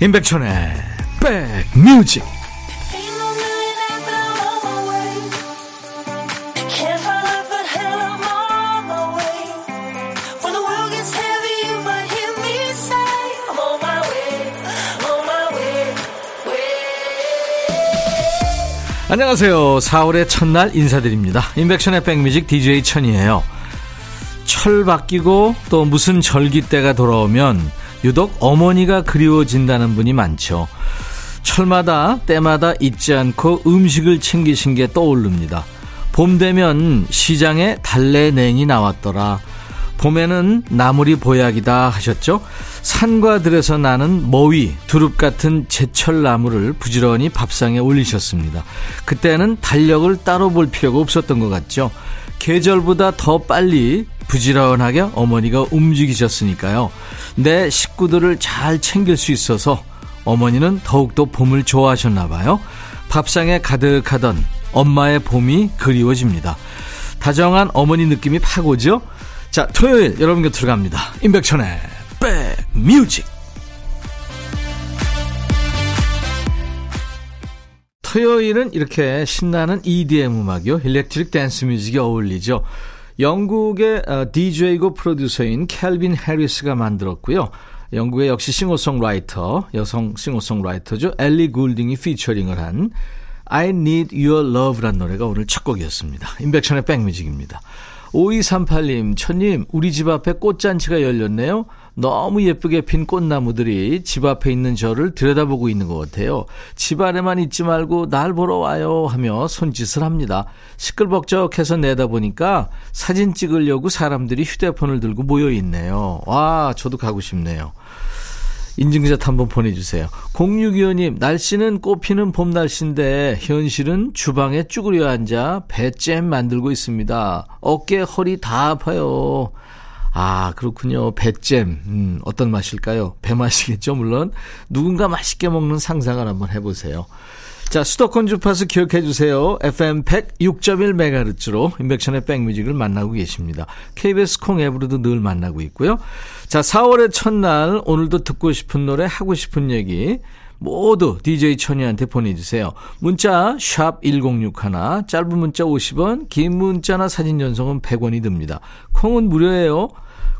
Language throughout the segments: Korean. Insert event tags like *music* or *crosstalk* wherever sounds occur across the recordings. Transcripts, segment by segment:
임백천의 백뮤직 안녕하세요. 4월의 첫날 인사드립니다. 임백천의 백뮤직 DJ 천이에요. 철 바뀌고 또 무슨 절기 때가 돌아오면 유독 어머니가 그리워진다는 분이 많죠. 철마다 때마다 잊지 않고 음식을 챙기신 게 떠오릅니다. 봄 되면 시장에 달래냉이 나왔더라. 봄에는 나물이 보약이다 하셨죠? 산과 들에서 나는 머위, 두릅 같은 제철 나물을 부지런히 밥상에 올리셨습니다. 그때는 달력을 따로 볼 필요가 없었던 것 같죠? 계절보다 더 빨리 부지런하게 어머니가 움직이셨으니까요. 내 식구들을 잘 챙길 수 있어서 어머니는 더욱더 봄을 좋아하셨나 봐요. 밥상에 가득하던 엄마의 봄이 그리워집니다. 다정한 어머니 느낌이 팍 오죠? 자, 토요일 여러분 곁으로 갑니다. 임백천의 백뮤직. 토요일은 이렇게 신나는 EDM 음악이요. 일렉트릭 댄스 뮤직이 어울리죠. 영국의 DJ고 어, 프로듀서인 캘빈 해리스가 만들었고요. 영국의 역시 싱어송라이터, 여성 싱어송라이터죠. 엘리 굴딩이 피처링을 한 I Need Your Love란 노래가 오늘 첫 곡이었습니다. 임백천의 백뮤직입니다. 5238님, 천님, 우리 집 앞에 꽃잔치가 열렸네요. 너무 예쁘게 핀 꽃나무들이 집 앞에 있는 저를 들여다보고 있는 것 같아요. 집 안에만 있지 말고 날 보러 와요 하며 손짓을 합니다. 시끌벅적해서 내다보니까 사진 찍으려고 사람들이 휴대폰을 들고 모여 있네요. 와, 저도 가고 싶네요. 인증샷 한번 보내주세요. 0625님, 날씨는 꽃피는 봄 날씨인데 현실은 주방에 쭈그려 앉아 배잼 만들고 있습니다. 어깨, 허리 다 아파요. 아, 그렇군요. 배잼. 음, 어떤 맛일까요? 배 맛이겠죠, 물론. 누군가 맛있게 먹는 상상을 한번 해보세요. 자, 수도권 주파수 기억해 주세요. FM 106.1MHz로 인백션의 백뮤직을 만나고 계십니다. KBS 콩 앱으로도 늘 만나고 있고요. 자, 4월의 첫날 오늘도 듣고 싶은 노래 하고 싶은 얘기 모두 DJ 천이한테 보내주세요. 문자 1061, 짧은 문자 50원, 긴 문자나 사진 전송은 100원이 듭니다. 콩은 무료예요.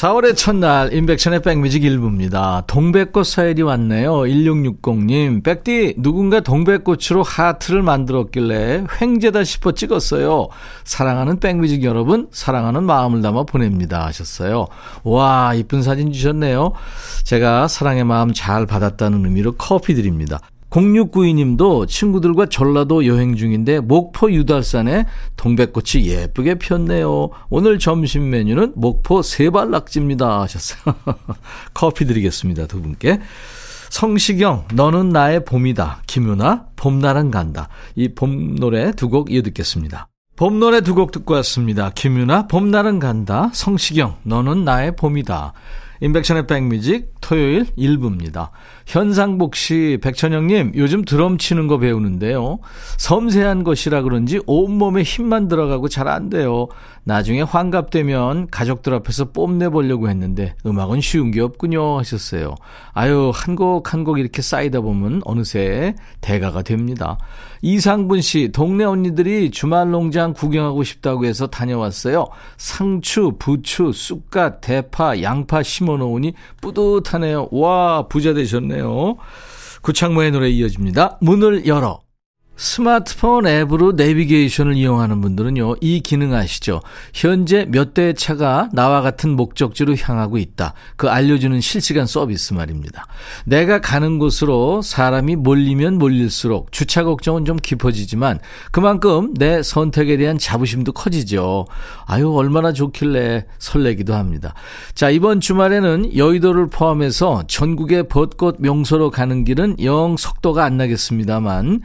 4월의 첫날 인백션의 백뮤직 일부입니다. 동백꽃 사연이 왔네요. 1660님. 백디 누군가 동백꽃으로 하트를 만들었길래 횡재다 싶어 찍었어요. 사랑하는 백뮤직 여러분 사랑하는 마음을 담아 보냅니다 하셨어요. 와 이쁜 사진 주셨네요. 제가 사랑의 마음 잘 받았다는 의미로 커피 드립니다. 0692님도 친구들과 전라도 여행 중인데 목포 유달산에 동백꽃이 예쁘게 폈네요. 오늘 점심 메뉴는 목포 세발낙지입니다 하셨어요. *laughs* 커피 드리겠습니다. 두 분께. 성시경 너는 나의 봄이다. 김유나 봄나랑 간다. 이 봄 노래 두 곡 이어 듣겠습니다. 봄 노래 두 곡 듣고 왔습니다. 김유나 봄나랑 간다. 성시경 너는 나의 봄이다. 인백션의 백뮤직 토요일 1부입니다. 현상복 씨, 백천영님, 요즘 드럼 치는 거 배우는데요. 섬세한 것이라 그런지 온몸에 힘만 들어가고 잘 안 돼요. 나중에 환갑되면 가족들 앞에서 뽐내보려고 했는데 음악은 쉬운 게 없군요 하셨어요. 아유, 한 곡 한 곡 이렇게 쌓이다 보면 어느새 대가가 됩니다. 이상분 씨, 동네 언니들이 주말 농장 구경하고 싶다고 해서 다녀왔어요. 상추, 부추, 쑥갓, 대파, 양파 심어 놓으니 뿌듯 하네요. 와, 부자 되셨네요. 구창모의 노래 이어집니다. 문을 열어. 스마트폰 앱으로 내비게이션을 이용하는 분들은요, 이 기능 아시죠? 현재 몇 대의 차가 나와 같은 목적지로 향하고 있다. 그 알려주는 실시간 서비스 말입니다. 내가 가는 곳으로 사람이 몰리면 몰릴수록 주차 걱정은 좀 깊어지지만 그만큼 내 선택에 대한 자부심도 커지죠. 아유, 얼마나 좋길래 설레기도 합니다. 자, 이번 주말에는 여의도를 포함해서 전국의 벚꽃 명소로 가는 길은 영 속도가 안 나겠습니다만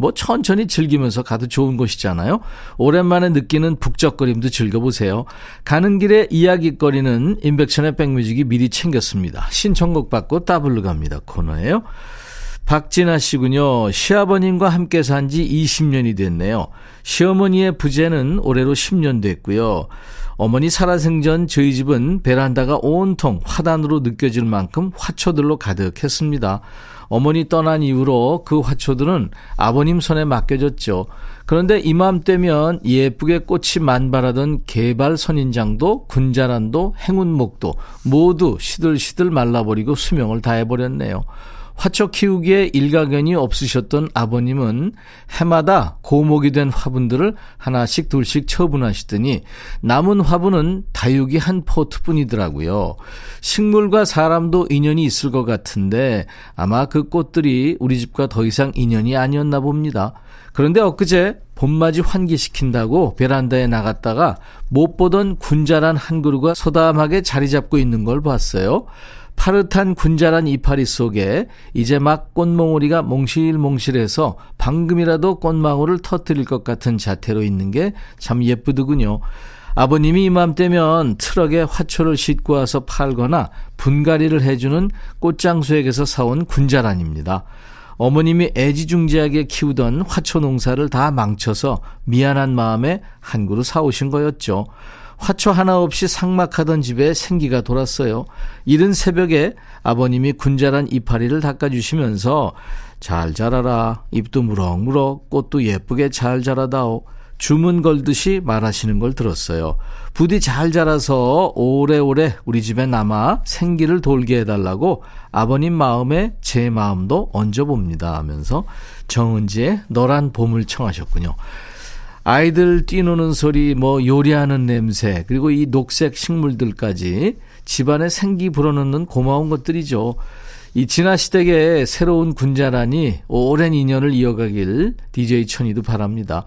뭐 천천히 즐기면서 가도 좋은 곳이잖아요. 오랜만에 느끼는 북적거림도 즐겨보세요. 가는 길에 이야기거리는 인백천의 백뮤직이 미리 챙겼습니다. 신청곡 받고 따블로 갑니다. 코너예요. 박진아 씨군요. 시아버님과 함께 산 지 20년이 됐네요. 시어머니의 부재는 올해로 10년 됐고요. 어머니 살아생전 저희 집은 베란다가 온통 화단으로 느껴질 만큼 화초들로 가득했습니다. 어머니 떠난 이후로 그 화초들은 아버님 손에 맡겨졌죠. 그런데 이맘때면 예쁘게 꽃이 만발하던 개발 선인장도 군자란도 행운목도 모두 시들시들 말라버리고 수명을 다해버렸네요. 화초 키우기에 일가견이 없으셨던 아버님은 해마다 고목이 된 화분들을 하나씩 둘씩 처분하시더니 남은 화분은 다육이 한 포트뿐이더라고요. 식물과 사람도 인연이 있을 것 같은데 아마 그 꽃들이 우리 집과 더 이상 인연이 아니었나 봅니다. 그런데 엊그제 봄맞이 환기시킨다고 베란다에 나갔다가 못 보던 군자란 한 그루가 소담하게 자리 잡고 있는 걸 봤어요. 파릇한 군자란 이파리 속에 이제 막 꽃몽우리가 몽실몽실해서 방금이라도 꽃망울을 터뜨릴 것 같은 자태로 있는 게 참 예쁘더군요. 아버님이 이맘때면 트럭에 화초를 싣고 와서 팔거나 분갈이를 해주는 꽃장수에게서 사온 군자란입니다. 어머님이 애지중지하게 키우던 화초 농사를 다 망쳐서 미안한 마음에 한 그루 사오신 거였죠. 화초 하나 없이 상막하던 집에 생기가 돌았어요. 이른 새벽에 아버님이 군자란 이파리를 닦아주시면서 잘 자라라. 잎도 무럭무럭 꽃도 예쁘게 잘 자라다오. 주문 걸듯이 말하시는 걸 들었어요. 부디 잘 자라서 오래오래 우리 집에 남아 생기를 돌게 해달라고 아버님 마음에 제 마음도 얹어봅니다 하면서 정은지의 너란 봄을 청하셨군요. 아이들 뛰노는 소리, 뭐 요리하는 냄새, 그리고 이 녹색 식물들까지 집안에 생기 불어넣는 고마운 것들이죠. 이 진화 시대의 새로운 군자란이 오랜 인연을 이어가길 DJ 천이도 바랍니다.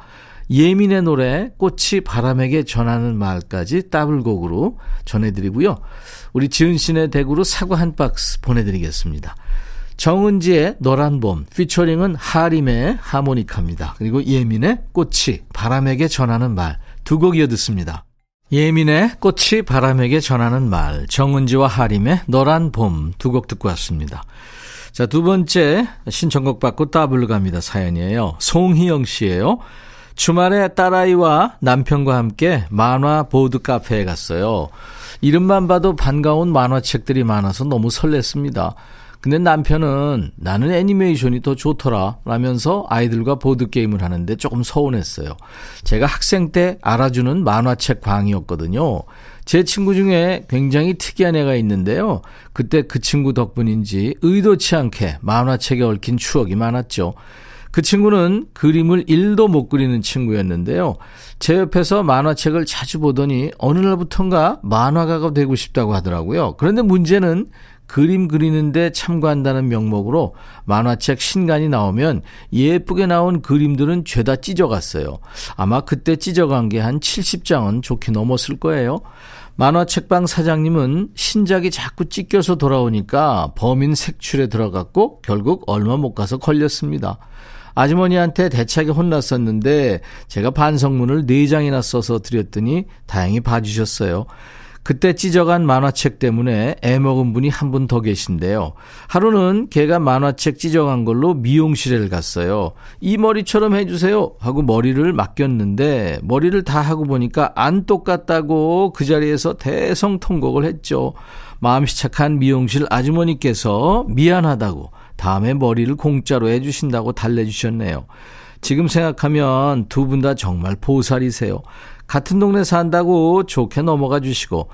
예민의 노래 꽃이 바람에게 전하는 말까지 따블곡으로 전해드리고요. 우리 지은 씨네 댁으로 사과 한 박스 보내드리겠습니다. 정은지의 노란 봄, 피처링은 하림의 하모니카입니다. 그리고 예민의 꽃이 바람에게 전하는 말 두 곡 이어 듣습니다. 예민의 꽃이 바람에게 전하는 말, 정은지와 하림의 노란 봄 두 곡 듣고 왔습니다. 자, 두 번째 신청곡 받고 따블로 갑니다. 사연이에요. 송희영 씨예요. 주말에 딸아이와 남편과 함께 만화 보드 카페에 갔어요. 이름만 봐도 반가운 만화책들이 많아서 너무 설렜습니다. 근데 남편은 나는 애니메이션이 더 좋더라 라면서 아이들과 보드게임을 하는데 조금 서운했어요. 제가 학생 때 알아주는 만화책 광이었거든요. 제 친구 중에 굉장히 특이한 애가 있는데요. 그때 그 친구 덕분인지 의도치 않게 만화책에 얽힌 추억이 많았죠. 그 친구는 그림을 1도 못 그리는 친구였는데요. 제 옆에서 만화책을 자주 보더니 어느 날부턴가 만화가가 되고 싶다고 하더라고요. 그런데 문제는 그림 그리는데 참고한다는 명목으로 만화책 신간이 나오면 예쁘게 나온 그림들은 죄다 찢어갔어요. 아마 그때 찢어간 게 한 70장은 좋게 넘었을 거예요. 만화책방 사장님은 신작이 자꾸 찢겨서 돌아오니까 범인 색출에 들어갔고 결국 얼마 못 가서 걸렸습니다. 아주머니한테 대차게 혼났었는데 제가 반성문을 4장이나 써서 드렸더니 다행히 봐주셨어요. 그때 찢어간 만화책 때문에 애 먹은 분이 한 분 더 계신데요. 하루는 걔가 만화책 찢어간 걸로 미용실에 갔어요. 이 머리처럼 해주세요 하고 머리를 맡겼는데 머리를 다 하고 보니까 안 똑같다고 그 자리에서 대성통곡을 했죠. 마음씨 착한 미용실 아주머니께서 미안하다고 다음에 머리를 공짜로 해주신다고 달래주셨네요. 지금 생각하면 두 분 다 정말 보살이세요. 같은 동네 산다고 좋게 넘어가 주시고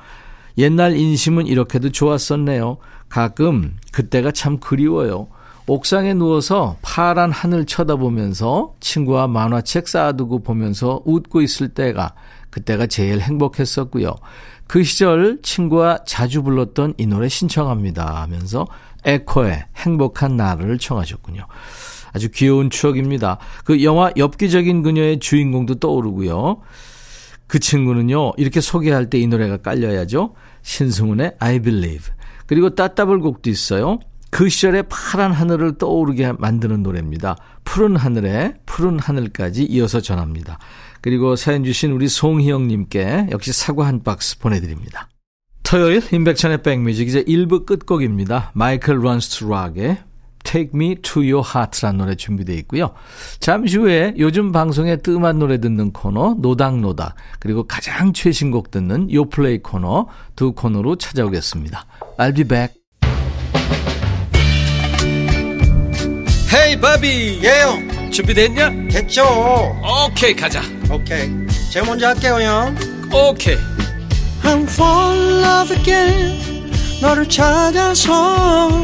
옛날 인심은 이렇게도 좋았었네요. 가끔 그때가 참 그리워요. 옥상에 누워서 파란 하늘 쳐다보면서 친구와 만화책 쌓아두고 보면서 웃고 있을 때가 그때가 제일 행복했었고요. 그 시절 친구와 자주 불렀던 이 노래 신청합니다 하면서 에코의 행복한 나를 청하셨군요. 아주 귀여운 추억입니다. 그 영화 엽기적인 그녀의 주인공도 떠오르고요. 그 친구는요, 이렇게 소개할 때 이 노래가 깔려야죠. 신승훈의 I Believe. 그리고 따따블 곡도 있어요. 그 시절의 파란 하늘을 떠오르게 만드는 노래입니다. 푸른 하늘에 푸른 하늘까지 이어서 전합니다. 그리고 사연 주신 우리 송희영님께 역시 사과 한 박스 보내드립니다. 토요일 임백천의 백뮤직 이제 1부 끝곡입니다. 마이클 런스 투 락의 Take Me to Your Heart라는 노래 준비되어 있고요. 잠시 후에 요즘 방송에 뜸한 노래 듣는 코너 노닥노닥 그리고 가장 최신곡 듣는 요플레이 코너 두 코너로 찾아오겠습니다. I'll be back. hey 바비 예영 준비됐냐? 됐죠 오케이 가자 오케이 제가 먼저 할게요 형 오케이 I'm fall in love again 너를 찾아서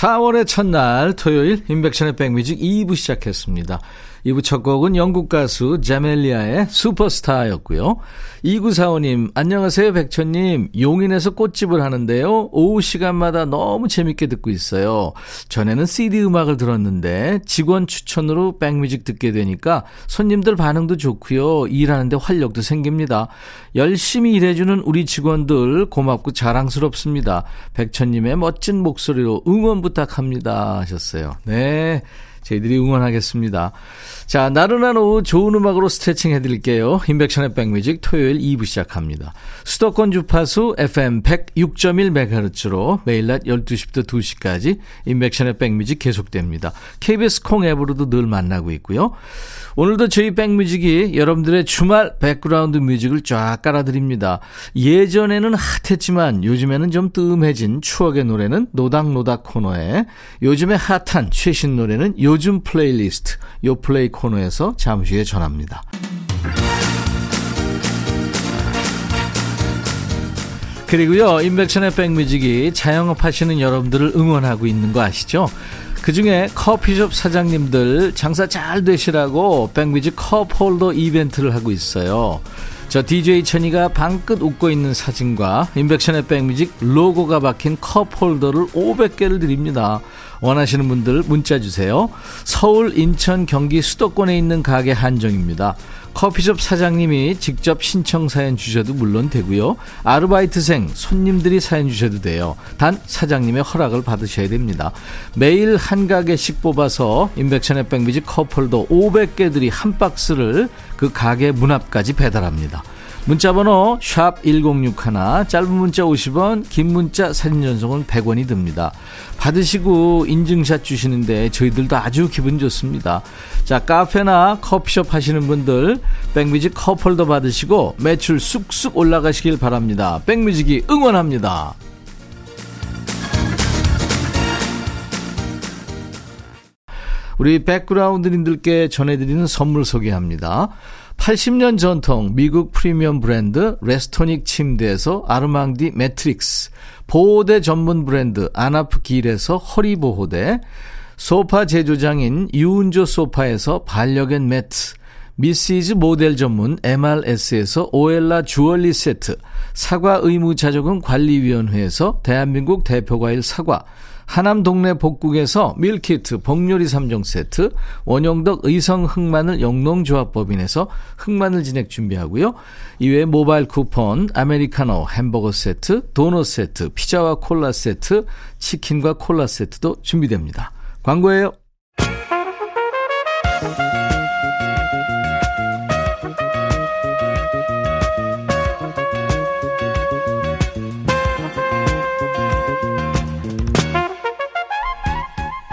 4월의 첫날 토요일 인백션의 백뮤직 2부 시작했습니다. 2부 첫 곡은 영국 가수 자멜리아의 슈퍼스타였고요. 2945님, 안녕하세요, 백천님. 용인에서 꽃집을 하는데요. 오후 시간마다 너무 재밌게 듣고 있어요. 전에는 CD 음악을 들었는데 직원 추천으로 백뮤직 듣게 되니까 손님들 반응도 좋고요. 일하는데 활력도 생깁니다. 열심히 일해주는 우리 직원들 고맙고 자랑스럽습니다. 백천님의 멋진 목소리로 응원 부탁합니다. 하셨어요. 네. 저희들이 응원하겠습니다. 자, 나른한 오후 좋은 음악으로 스트레칭 해드릴게요. 인백션의 백뮤직 토요일 2부 시작합니다. 수도권 주파수 FM 106.1MHz로 매일 낮 12시부터 2시까지 인백션의 백뮤직 계속됩니다. KBS 콩 앱으로도 늘 만나고 있고요. 오늘도 저희 백뮤직이 여러분들의 주말 백그라운드 뮤직을 쫙 깔아드립니다. 예전에는 핫했지만 요즘에는 좀 뜸해진 추억의 노래는 노닥노닥 코너에 요즘에 핫한 최신 노래는 요즘 플레이리스트 요 플레이 코너 에서 잠시 후에 전합니다. 그리고요, 임백천의 백뮤직이 자영업 하시는 여러분들을 응원하고 있는 거 아시죠? 그 중에 커피숍 사장님들 장사 잘 되시라고 백뮤직 컵홀더 이벤트를 하고 있어요. 저 DJ 천이가 방긋 웃고 있는 사진과 인백션의 백뮤직 로고가 박힌 컵홀더를 500개를 드립니다. 원하시는 분들 문자 주세요. 서울, 인천, 경기 수도권에 있는 가게 한정입니다. 커피숍 사장님이 직접 신청 사연 주셔도 물론 되고요. 아르바이트생, 손님들이 사연 주셔도 돼요. 단 사장님의 허락을 받으셔야 됩니다. 매일 한 가게씩 뽑아서 인백션의 백미지 커플도 500개들이 한 박스를 그 가게 문 앞까지 배달합니다. 문자번호 샵 1061, 짧은 문자 50원, 긴 문자 사진 전송은 100원이 듭니다. 받으시고 인증샷 주시는데 저희들도 아주 기분 좋습니다. 자, 카페나 커피숍 하시는 분들 백뮤직 커플도 받으시고 매출 쑥쑥 올라가시길 바랍니다. 백뮤직이 응원합니다. 우리 백그라운드님들께 전해드리는 선물 소개합니다. 80년 전통 미국 프리미엄 브랜드 레스토닉 침대에서 아르망디 매트리스, 보호대 전문 브랜드 아나프 길에서 허리 보호대, 소파 제조장인 유운조 소파에서 반려견 매트, 미시즈 모델 전문 MRS에서 오엘라 주얼리 세트, 사과 의무 자조금 관리위원회에서 대한민국 대표과일 사과, 하남 동네 복국에서 밀키트 복요리 3종 세트, 원용덕 의성 흑마늘 영농조합법인에서 흑마늘 진액 준비하고요. 이외에 모바일 쿠폰, 아메리카노 햄버거 세트, 도넛 세트, 피자와 콜라 세트, 치킨과 콜라 세트도 준비됩니다. 광고예요.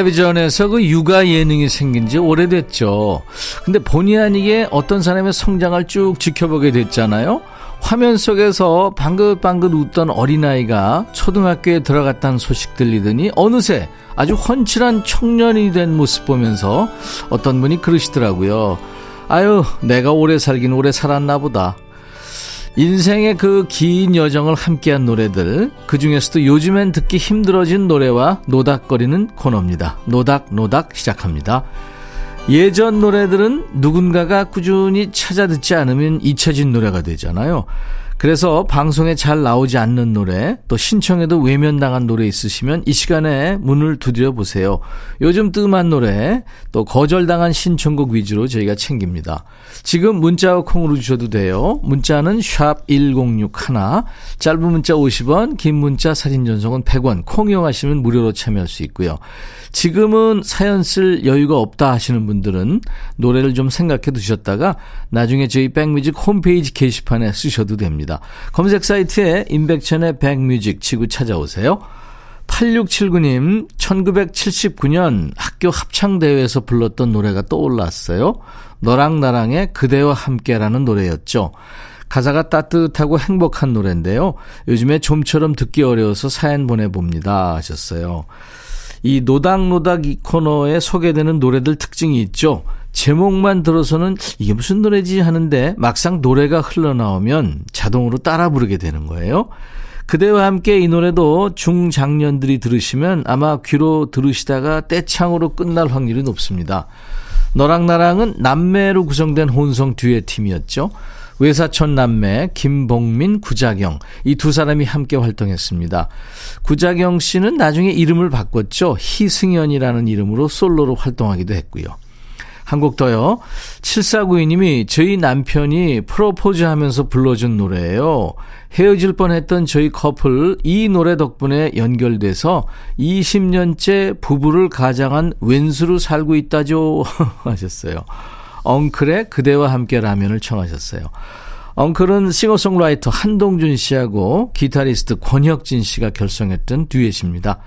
텔레비전에서 그 육아 예능이 생긴 지 오래됐죠. 근데 본의 아니게 어떤 사람의 성장을 쭉 지켜보게 됐잖아요. 화면 속에서 방긋방긋 웃던 어린아이가 초등학교에 들어갔다는 소식 들리더니 어느새 아주 훤칠한 청년이 된 모습 보면서 어떤 분이 그러시더라고요. 아유, 내가 오래 살긴 오래 살았나 보다. 인생의 그 긴 여정을 함께한 노래들, 그 중에서도 요즘엔 듣기 힘들어진 노래와 노닥거리는 코너입니다. 노닥노닥 시작합니다. 예전 노래들은 누군가가 꾸준히 찾아 듣지 않으면 잊혀진 노래가 되잖아요. 그래서 방송에 잘 나오지 않는 노래, 또 신청해도 외면당한 노래 있으시면 이 시간에 문을 두드려 보세요. 요즘 뜸한 노래, 또 거절당한 신청곡 위주로 저희가 챙깁니다. 지금 문자와 콩으로 주셔도 돼요. 문자는 샵 1061, 짧은 문자 50원, 긴 문자 사진 전송은 100원, 콩 이용하시면 무료로 참여할 수 있고요. 지금은 사연 쓸 여유가 없다 하시는 분들은 노래를 좀 생각해 두셨다가 나중에 저희 백뮤직 홈페이지 게시판에 쓰셔도 됩니다. 검색 사이트에 임백천의 백뮤직 치고 찾아오세요. 8679님, 1979년 학교 합창대회에서 불렀던 노래가 떠올랐어요. 너랑 나랑의 그대와 함께라는 노래였죠. 가사가 따뜻하고 행복한 노래인데요. 요즘에 좀처럼 듣기 어려워서 사연 보내봅니다. 하셨어요. 이 노닥노닥 이 코너에 소개되는 노래들 특징이 있죠. 제목만 들어서는 이게 무슨 노래지 하는데 막상 노래가 흘러나오면 자동으로 따라 부르게 되는 거예요. 그대와 함께 이 노래도 중장년들이 들으시면 아마 귀로 들으시다가 떼창으로 끝날 확률이 높습니다. 너랑 나랑은 남매로 구성된 혼성 듀엣 팀이었죠. 외사촌 남매 김봉민, 구자경 이 두 사람이 함께 활동했습니다. 구자경 씨는 나중에 이름을 바꿨죠. 희승연이라는 이름으로 솔로로 활동하기도 했고요. 한 곡 더요. 7492님이 저희 남편이 프로포즈 하면서 불러준 노래예요. 헤어질 뻔했던 저희 커플 이 노래 덕분에 연결돼서 20년째 부부를 가장한 왼수로 살고 있다죠 *laughs* 하셨어요. 엉클의 그대와 함께 라면을 청하셨어요. 엉클은 싱어송라이터 한동준 씨하고 기타리스트 권혁진 씨가 결성했던 듀엣입니다.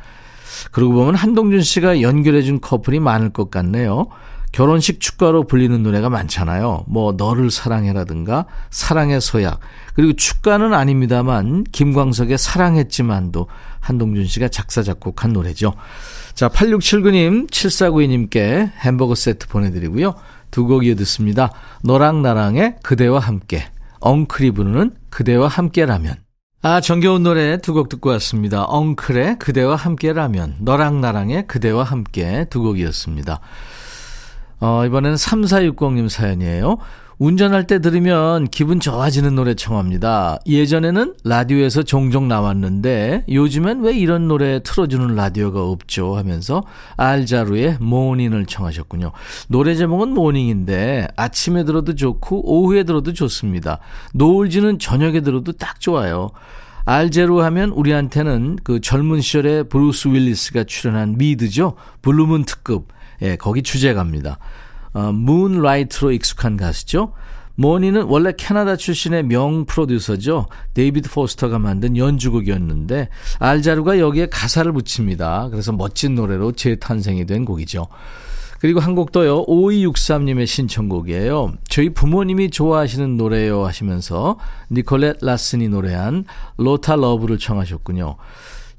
그러고 보면 한동준 씨가 연결해준 커플이 많을 것 같네요. 결혼식 축가로 불리는 노래가 많잖아요. 뭐 너를 사랑해라든가 사랑의 서약 그리고 축가는 아닙니다만 김광석의 사랑했지만도 한동준 씨가 작사 작곡한 노래죠. 자 8679님 7492님께 햄버거 세트 보내드리고요. 두 곡 이어 듣습니다. 너랑 나랑의 그대와 함께 엉클이 부르는 그대와 함께라면 아 정겨운 노래 두 곡 듣고 왔습니다. 엉클의 그대와 함께라면 너랑 나랑의 그대와 함께 두 곡이었습니다. 어, 이번에는 3460님 사연이에요. 운전할 때 들으면 기분 좋아지는 노래 청합니다. 예전에는 라디오에서 종종 나왔는데 요즘엔 왜 이런 노래 틀어주는 라디오가 없죠 하면서 알 자루의 Mornin'을 청하셨군요. 노래 제목은 Mornin'인데 아침에 들어도 좋고 오후에 들어도 좋습니다. 노을지는 저녁에 들어도 딱 좋아요. 알 자루 하면 우리한테는 그 젊은 시절에 브루스 윌리스가 출연한 미드죠. 블루문 특급. 예, 거기 주제가입니다. 어, Moonlight로 익숙한 가수죠. Mornin'은 원래 캐나다 출신의 명 프로듀서죠. 데이비드 포스터가 만든 연주곡이었는데 알 자루가 여기에 가사를 붙입니다. 그래서 멋진 노래로 재탄생이 된 곡이죠. 그리고 한곡 더요. 5263님의 신청곡이에요. 저희 부모님이 좋아하시는 노래요 하시면서 니콜렛 라슨이 노래한 Lotta Love를 청하셨군요.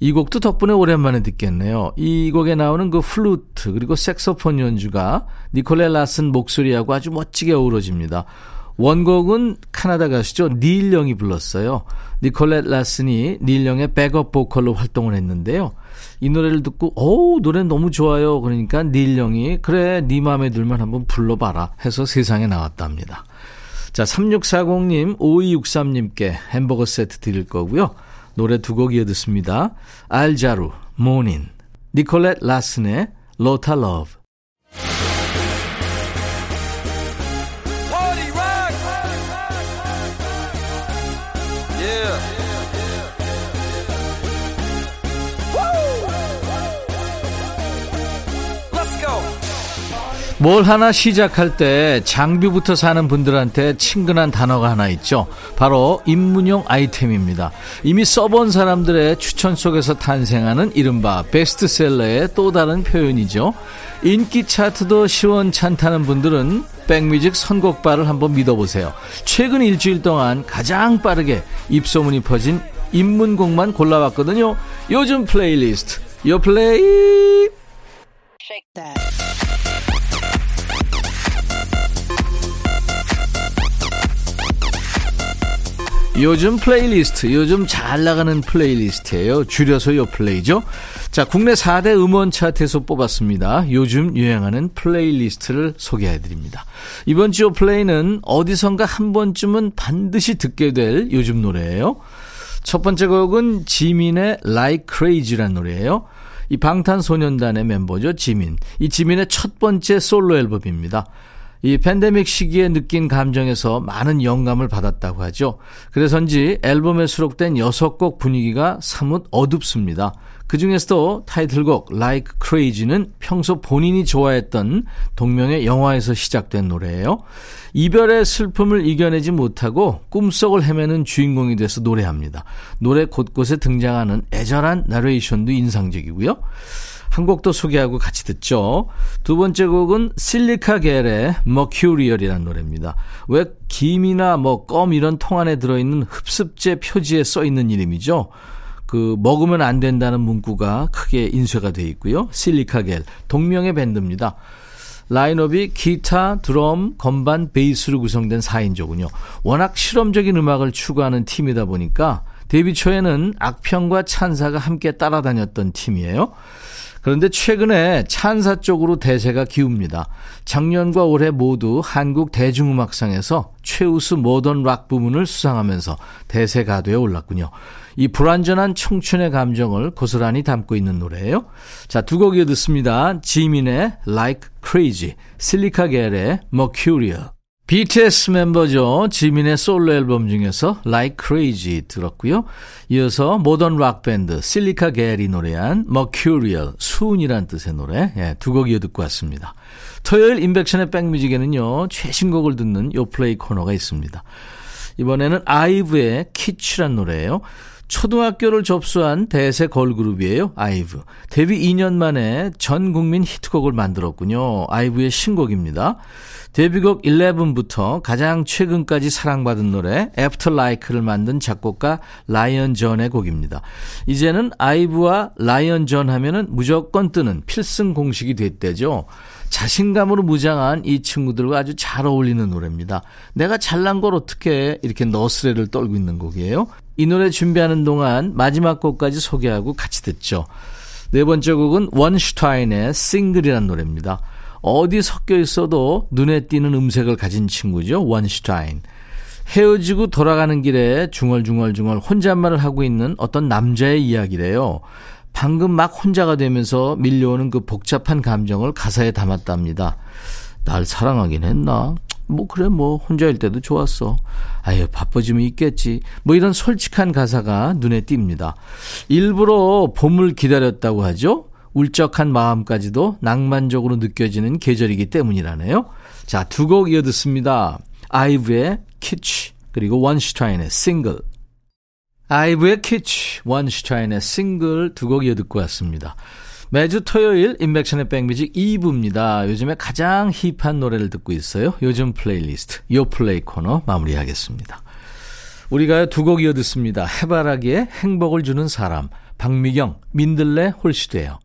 이 곡도 덕분에 오랜만에 듣겠네요. 이 곡에 나오는 그 플루트 그리고 색소폰 연주가 니콜렛 라슨 목소리하고 아주 멋지게 어우러집니다. 원곡은 카나다 가수죠. 닐 영이 불렀어요. 니콜렛 라슨이 닐 영의 백업 보컬로 활동을 했는데요. 이 노래를 듣고 오 노래 너무 좋아요. 그러니까 닐 영이 그래 네 마음에 들면 한번 불러봐라 해서 세상에 나왔답니다. 자 3640님 5263님께 햄버거 세트 드릴 거고요. 노래 두 곡 이어 듣습니다. 알 자루, Mornin', 니콜렛 라슨의 Lotta Love. 뭘 하나 시작할 때 장비부터 사는 분들한테 친근한 단어가 하나 있죠. 바로 입문용 아이템입니다. 이미 써본 사람들의 추천 속에서 탄생하는 이른바 베스트셀러의 또 다른 표현이죠. 인기 차트도 시원찮다는 분들은 백뮤직 선곡바를 한번 믿어보세요. 최근 일주일 동안 가장 빠르게 입소문이 퍼진 입문곡만 골라왔거든요. 요즘 플레이리스트. 요 플레이. 요즘 플레이리스트, 요즘 잘 나가는 playlist예요. 줄여서 요 플레이죠. 자, 국내 4대 음원 차트에서 뽑았습니다. 요즘 유행하는 playlist를 소개해 드립니다. 이번 주 플레이는 어디선가 한 번쯤은 반드시 듣게 될 요즘 노래예요. 첫 번째 곡은 지민의 Like Crazy란 노래예요. 이 방탄소년단의 멤버죠, 지민. 이 지민의 첫 번째 솔로 앨범입니다. 이 팬데믹 시기에 느낀 감정에서 많은 영감을 받았다고 하죠. 그래서인지 앨범에 수록된 6곡 분위기가 사뭇 어둡습니다. 그 중에서도 타이틀곡 Like Crazy는 평소 본인이 좋아했던 동명의 영화에서 시작된 노래예요. 이별의 슬픔을 이겨내지 못하고 꿈속을 헤매는 주인공이 돼서 노래합니다. 노래 곳곳에 등장하는 애절한 나레이션도 인상적이고요. 한곡더 소개하고 같이 듣죠. 두 번째 곡은 실리카 겔의 머큐리얼이라는 노래입니다. 왜 김이나 뭐 껌 이런 통 안에 들어있는 흡습제 표지에 써 있는 이름이죠. 그 먹으면 안 된다는 문구가 크게 인쇄가 되어 있고요. 실리카 겔 동명의 밴드입니다. 라인업이 기타, 드럼, 건반, 베이스로 구성된 4인조군요. 워낙 실험적인 음악을 추구하는 팀이다 보니까 데뷔 초에는 악평과 찬사가 함께 따라다녔던 팀이에요. 그런데 최근에 찬사 쪽으로 대세가 기웁니다. 작년과 올해 모두 한국 대중음악상에서 최우수 모던 락 부문을 수상하면서 대세 가도에 올랐군요. 이 불완전한 청춘의 감정을 고스란히 담고 있는 노래예요. 자, 두 곡 이어 듣습니다. 지민의 Like Crazy, 실리카 겔의 Mercurial. BTS 멤버죠. 지민의 솔로 앨범 중에서 Like Crazy 들었고요. 이어서 모던 락 밴드 실리카 겔이 노래한 Mercurial, 수은이란 뜻의 노래 예, 두곡 이어 듣고 왔습니다. 토요일 임백천의 백뮤직에는요. 최신곡을 듣는 요플레이 코너가 있습니다. 이번에는 아이브의 Kitsch란 노래예요. 초등학교를 접수한 대세 걸그룹이에요. 아이브. 데뷔 2년 만에 전 국민 히트곡을 만들었군요. 아이브의 신곡입니다. 데뷔곡 Eleven부터 가장 최근까지 사랑받은 노래 After Like를 만든 작곡가 라이언 전의 곡입니다. 이제는 아이브와 라이언 전 하면은 무조건 뜨는 필승 공식이 됐대죠. 자신감으로 무장한 이 친구들과 아주 잘 어울리는 노래입니다. 내가 잘난 걸 어떻게 이렇게 너스레를 떨고 있는 곡이에요. 이 노래 준비하는 동안 마지막 곡까지 소개하고 같이 듣죠. 네 번째 곡은 원슈타인의 싱글이라는 노래입니다. 어디 섞여 있어도 눈에 띄는 음색을 가진 친구죠. 원슈타인. 헤어지고 돌아가는 길에 중얼중얼중얼 혼잣말을 하고 있는 어떤 남자의 이야기래요. 방금 막 혼자가 되면서 밀려오는 그 복잡한 감정을 가사에 담았답니다. 날 사랑하긴 했나? 뭐 그래 뭐 혼자일 때도 좋았어. 아유 바빠지면 있겠지. 뭐 이런 솔직한 가사가 눈에 띕니다. 일부러 봄을 기다렸다고 하죠. 울적한 마음까지도 낭만적으로 느껴지는 계절이기 때문이라네요. 자, 두 곡 이어 듣습니다. 아이브의 키치 그리고 원슈타인의 싱글. 아이브의 키치, 원슈타인의 싱글 두 곡 이어 듣고 왔습니다. 매주 토요일 임백천의 백뮤직 2부입니다. 요즘에 가장 hip한 노래를 듣고 있어요. 요즘 플레이리스트, 요 플레이 코너 마무리하겠습니다. 우리가 두 곡 이어 듣습니다. 해바라기의 행복을 주는 사람, 박미경, 민들레 홀씨 되어.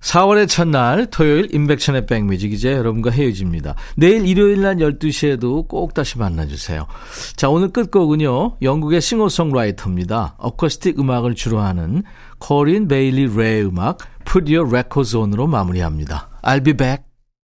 4월의 첫날 토요일 임백천의 백뮤직 이제 여러분과 헤어집니다. 내일 일요일 날 12시에도 꼭 다시 만나주세요. 자 오늘 끝곡은요. 영국의 싱어송라이터입니다. 어쿠스틱 음악을 주로 하는 코린 베일리 레의 음악 Put Your Records On으로 마무리합니다. I'll be back.